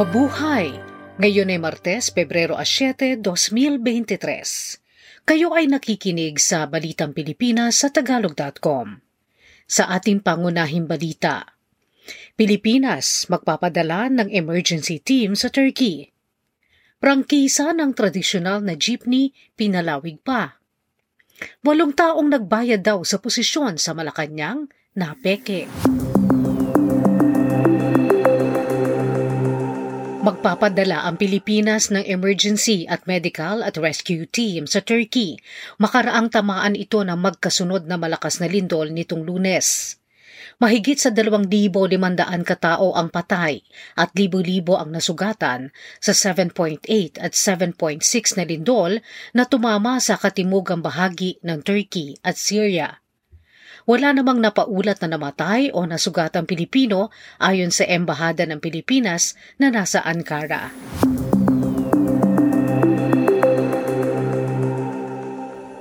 Mabuhay! Ngayon ay Martes, Pebrero 7, 2023. Kayo ay nakikinig sa Balitang Pilipinas sa Tagalog.com. Sa ating pangunahing balita, Pilipinas magpapadala ng emergency team sa Turkey. Prangkisa ng tradisyonal na jeepney pinalawig pa. Walong taong nagbayad daw sa posisyon sa Malacanang na peke. Magpapadala ang Pilipinas ng emergency at medical at rescue team sa Turkey. Makaraang tamaan ito ng magkasunod na malakas na lindol nitong lunes. Mahigit sa 2,500 katao ang patay at libo-libo ang nasugatan sa 7.8 at 7.6 na lindol na tumama sa katimugang bahagi ng Turkey at Syria. Wala namang napaulat na namatay o nasugatang Pilipino ayon sa Embahada ng Pilipinas na nasa Ankara.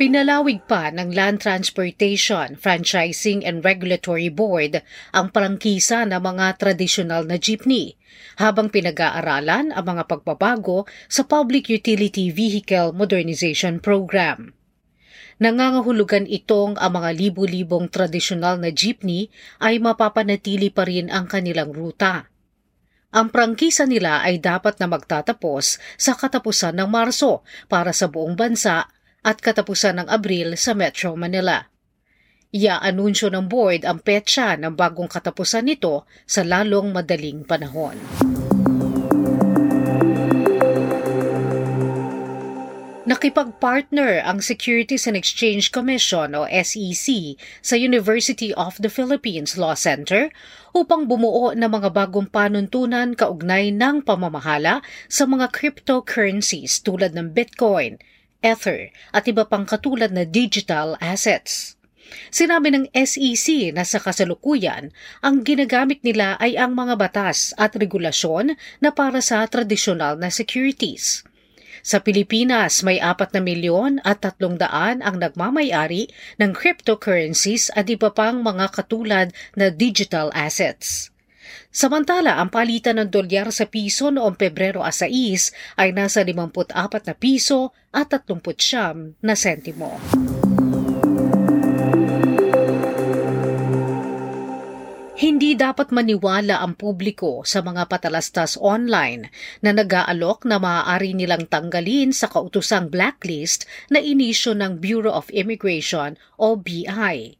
Pinalawig pa ng Land Transportation, Franchising and Regulatory Board ang prangkisa ng mga tradisyonal na jeepney, habang pinag-aaralan ang mga pagbabago sa Public Utility Vehicle Modernization Program. Nangangahulugan itong ang mga libu-libong tradisyonal na jeepney ay mapapanatili pa rin ang kanilang ruta. Ang prangkisa nila ay dapat na magtatapos sa katapusan ng Marso para sa buong bansa at katapusan ng Abril sa Metro Manila. Ia-anunsyo ng board ang petsa ng bagong katapusan nito sa lalong madaling panahon. Nakipag-partner ang Securities and Exchange Commission o SEC sa University of the Philippines Law Center upang bumuo ng mga bagong panuntunan kaugnay ng pamamahala sa mga cryptocurrencies tulad ng Bitcoin, Ether at iba pang katulad na digital assets. Sinabi ng SEC na sa kasalukuyan, ang ginagamit nila ay ang mga batas at regulasyon na para sa tradisyonal na securities. Sa Pilipinas, may apat na milyon at tatlong daan ang nagmamayari ng cryptocurrencies at iba pang mga katulad na digital assets. Samantala, ang palitan ng dolyar sa piso noong Pebrero 6 ay nasa 54 na piso at 39 na sentimo. Dapat maniwala ang publiko sa mga patalastas online na nag-aalok na maaari nilang tanggalin sa kautusang blacklist na inisyo ng Bureau of Immigration o BI.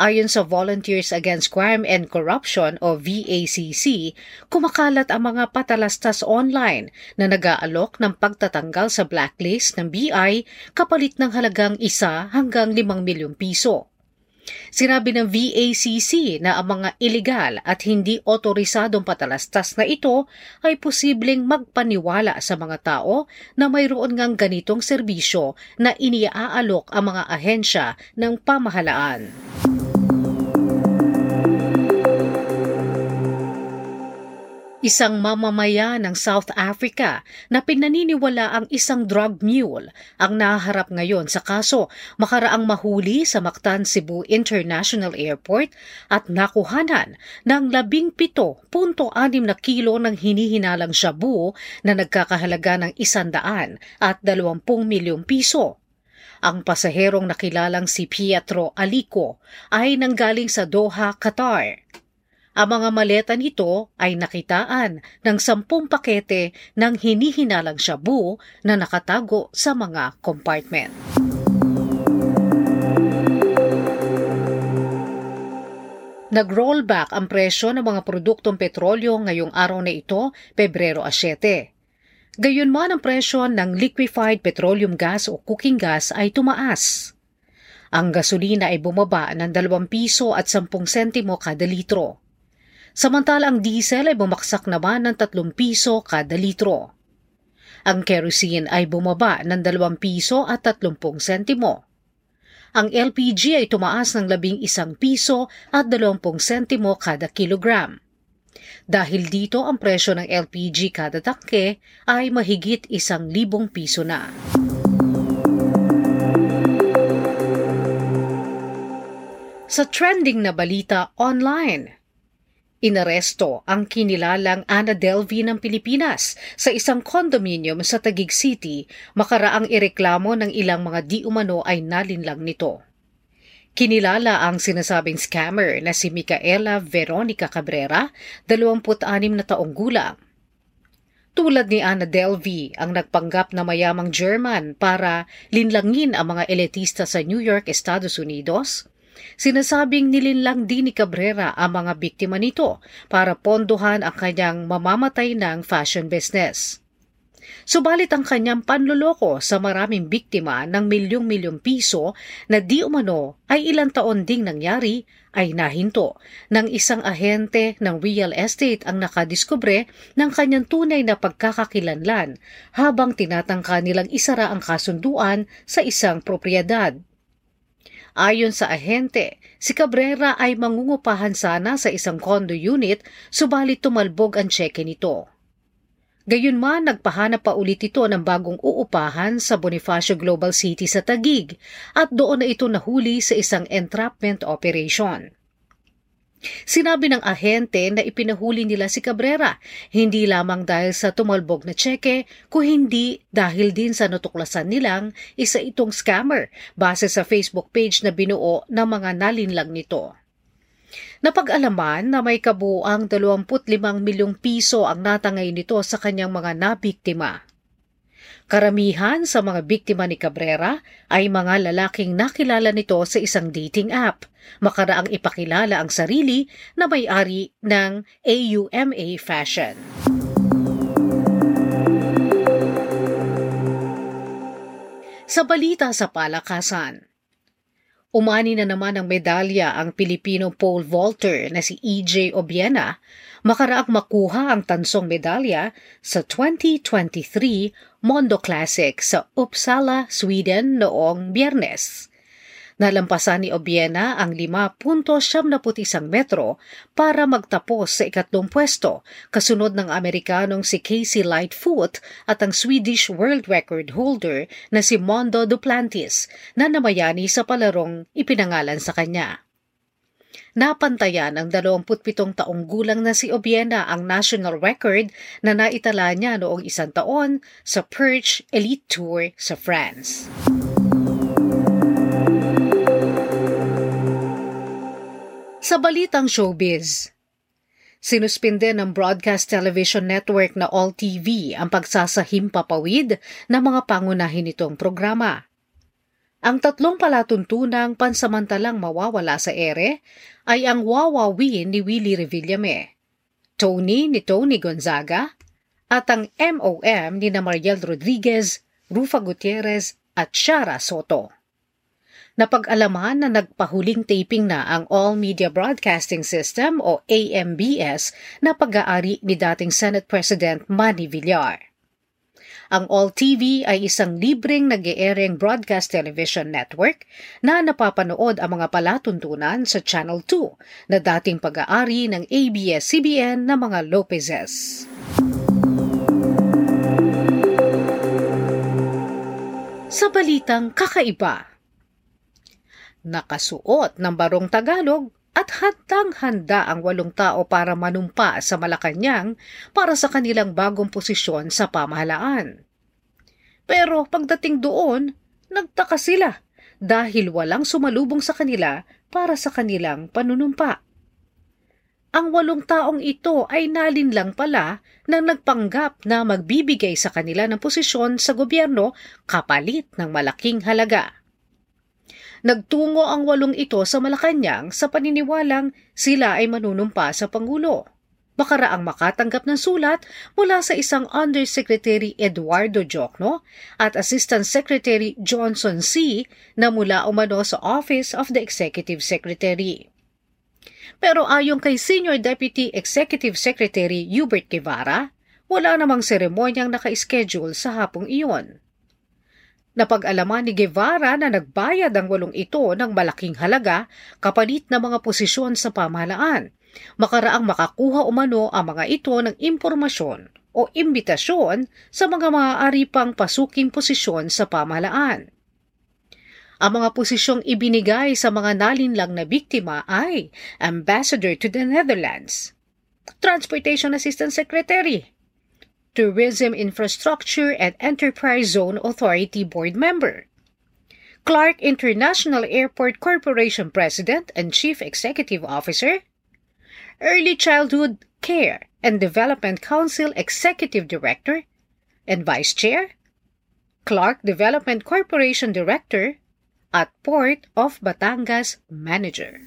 Ayon sa Volunteers Against Crime and Corruption o VACC, kumakalat ang mga patalastas online na nag-aalok ng pagtatanggal sa blacklist ng BI kapalit ng halagang isa hanggang limang milyong piso. Sinabi ng VACC na ang mga ilegal at hindi otorisadong patalastas na ito ay posibleng magpaniwala sa mga tao na mayroon ngang ganitong serbisyo na iniaalok ang mga ahensya ng pamahalaan. Isang mamamaya ng South Africa na pinaniniwala ang isang drug mule ang naharap ngayon sa kaso makaraang mahuli sa Mactan Cebu International Airport at nakuhanan ng 17.6 na kilo ng hinihinalang shabu na nagkakahalaga ng isandaan at 20 milyong piso. Ang pasaherong nakilalang si Pietro Alico ay nanggaling sa Doha, Qatar. Ang mga maleta nito ay nakitaan ng sampung pakete ng hinihinalang shabu na nakatago sa mga compartment. Nag-rollback ang presyo ng mga produktong petrolyo ngayong araw na ito, Pebrero 7. Gayunman ang presyo ng liquefied petroleum gas o cooking gas ay tumaas. Ang gasolina ay bumaba ng 2 piso at 10 sentimo kada litro. Samantala ang diesel ay bumaksak naman ng 3 piso kada litro. Ang kerosene ay bumaba ng 2 piso at 30 sentimo. Ang LPG ay tumaas ng 11 piso at 20 sentimo kada kilogram. Dahil dito ang presyo ng LPG kada tangke ay mahigit isang libong piso na. Sa trending na balita online, Inaresto ang kinilalang Ana Delvi ng Pilipinas sa isang condominium sa Taguig City makaraang ireklamo ng ilang mga di umano ay nalinlang nito. Kinilala ang sinasabing scammer na si Micaela Veronica Cabrera, 26 na taong gulang. Tulad ni Ana Delvi ang nagpanggap na mayamang German para linlangin ang mga elitista sa New York, Estados Unidos, Sinasabing nilinlang din ni Cabrera ang mga biktima nito para pondohan ang kanyang mamamatay ng fashion business. Subalit ang kanyang panluloko sa maraming biktima ng milyong-milyong piso na di umano ay ilang taon ding nangyari ay nahinto ng isang ahente ng real estate ang nakadiskubre ng kanyang tunay na pagkakakilanlan habang tinatangka nilang isara ang kasunduan sa isang propriedad. Ayon sa ahente, si Cabrera ay mangungupahan sana sa isang condo unit subalit tumalbog ang tseke nito. Gayunman, nagpahanap pa ulit ito ng bagong uupahan sa Bonifacio Global City sa Tagig at doon na ito nahuli sa isang entrapment operation. Sinabi ng ahente na ipinahuli nila si Cabrera, hindi lamang dahil sa tumalbog na tseke, kung hindi dahil din sa natuklasan nilang isa itong scammer base sa Facebook page na binuo ng mga nalinlang nito. Napag-alaman na may kabuang 25 milyong piso ang natangay nito sa kanyang mga nabiktima. Karamihan sa mga biktima ni Cabrera ay mga lalaking nakilala nito sa isang dating app, makaraang ipakilala ang sarili na may-ari ng AUMA Fashion. Sa balita sa palakasan, Umani na naman ng medalya ang Pilipino pole vaulter na si EJ Obiena makaraang makuha ang tansong medalya sa 2023 Mondo Classic sa Uppsala, Sweden noong biyernes. Nalampasan ni Obiena ang 5.71 metro para magtapos sa ikatlong pwesto, kasunod ng Amerikanong si Casey Lightfoot at ang Swedish world record holder na si Mondo Duplantis na namayani sa palarong ipinangalan sa kanya. Napantayan ang 27 taong gulang na si Obiena ang national record na naitala niya noong isang taon sa Perch Elite Tour sa France. Sa balitang showbiz, Sinuspinde ng Broadcast Television Network na All TV ang pagsasahim papawid ng mga pangunahin nitong programa. Ang tatlong palatuntunang pansamantalang mawawala sa ere ay ang Wawawin ni Willie Revillame, Tony ni Tony Gonzaga, at ang MOM ni na Mariel Rodriguez, Rufa Gutierrez at Shara Soto. Napag-alaman na nagpahuling taping na ang All Media Broadcasting System o AMBS na pag-aari ni dating Senate President Manny Villar. Ang All TV ay isang libreng nag eering broadcast television network na napapanood ang mga palatuntunan sa Channel 2 na dating pag-aari ng ABS-CBN na mga Lopezes. Sa balitang kakaiba, nakasuot ng barong Tagalog at handang-handa ang walong tao para manumpa sa Malacanang para sa kanilang bagong posisyon sa pamahalaan. Pero pagdating doon, nagtaka sila dahil walang sumalubong sa kanila para sa kanilang panunumpa. Ang walong taong ito ay nalinlang pala na nagpanggap na magbibigay sa kanila ng posisyon sa gobyerno kapalit ng malaking halaga. Nagtungo ang walong ito sa Malacanang sa paniniwalang sila ay manunumpa sa Pangulo. Makaraang makatanggap ng sulat mula sa isang Undersecretary Eduardo Jokno at Assistant Secretary Johnson C. na mula umano sa Office of the Executive Secretary. Pero ayon kay Senior Deputy Executive Secretary Hubert Guevara, wala namang seremonyang naka-schedule sa hapong iyon. Napag-alaman ni Guevara na nagbayad ang walong ito ng malaking halaga kapalit na mga posisyon sa pamahalaan. Makaraang makakuha umano ang mga ito ng impormasyon o imbitasyon sa mga maaari pang pasuking posisyon sa pamahalaan. Ang mga posisyong ibinigay sa mga nalinlang na biktima ay Ambassador to the Netherlands, Transportation Assistant Secretary, Tourism Infrastructure and Enterprise Zone Authority Board Member, Clark International Airport Corporation President and Chief Executive Officer, Early Childhood Care and Development Council Executive Director and Vice Chair, Clark Development Corporation Director, at Port of Batangas Manager.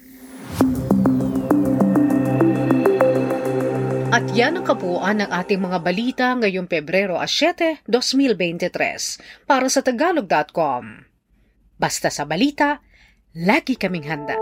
At yan ang kabuuan ng ating mga balita ngayong Pebrero 7, 2023 para sa Tagalog.com. Basta sa balita, lagi kaming handa.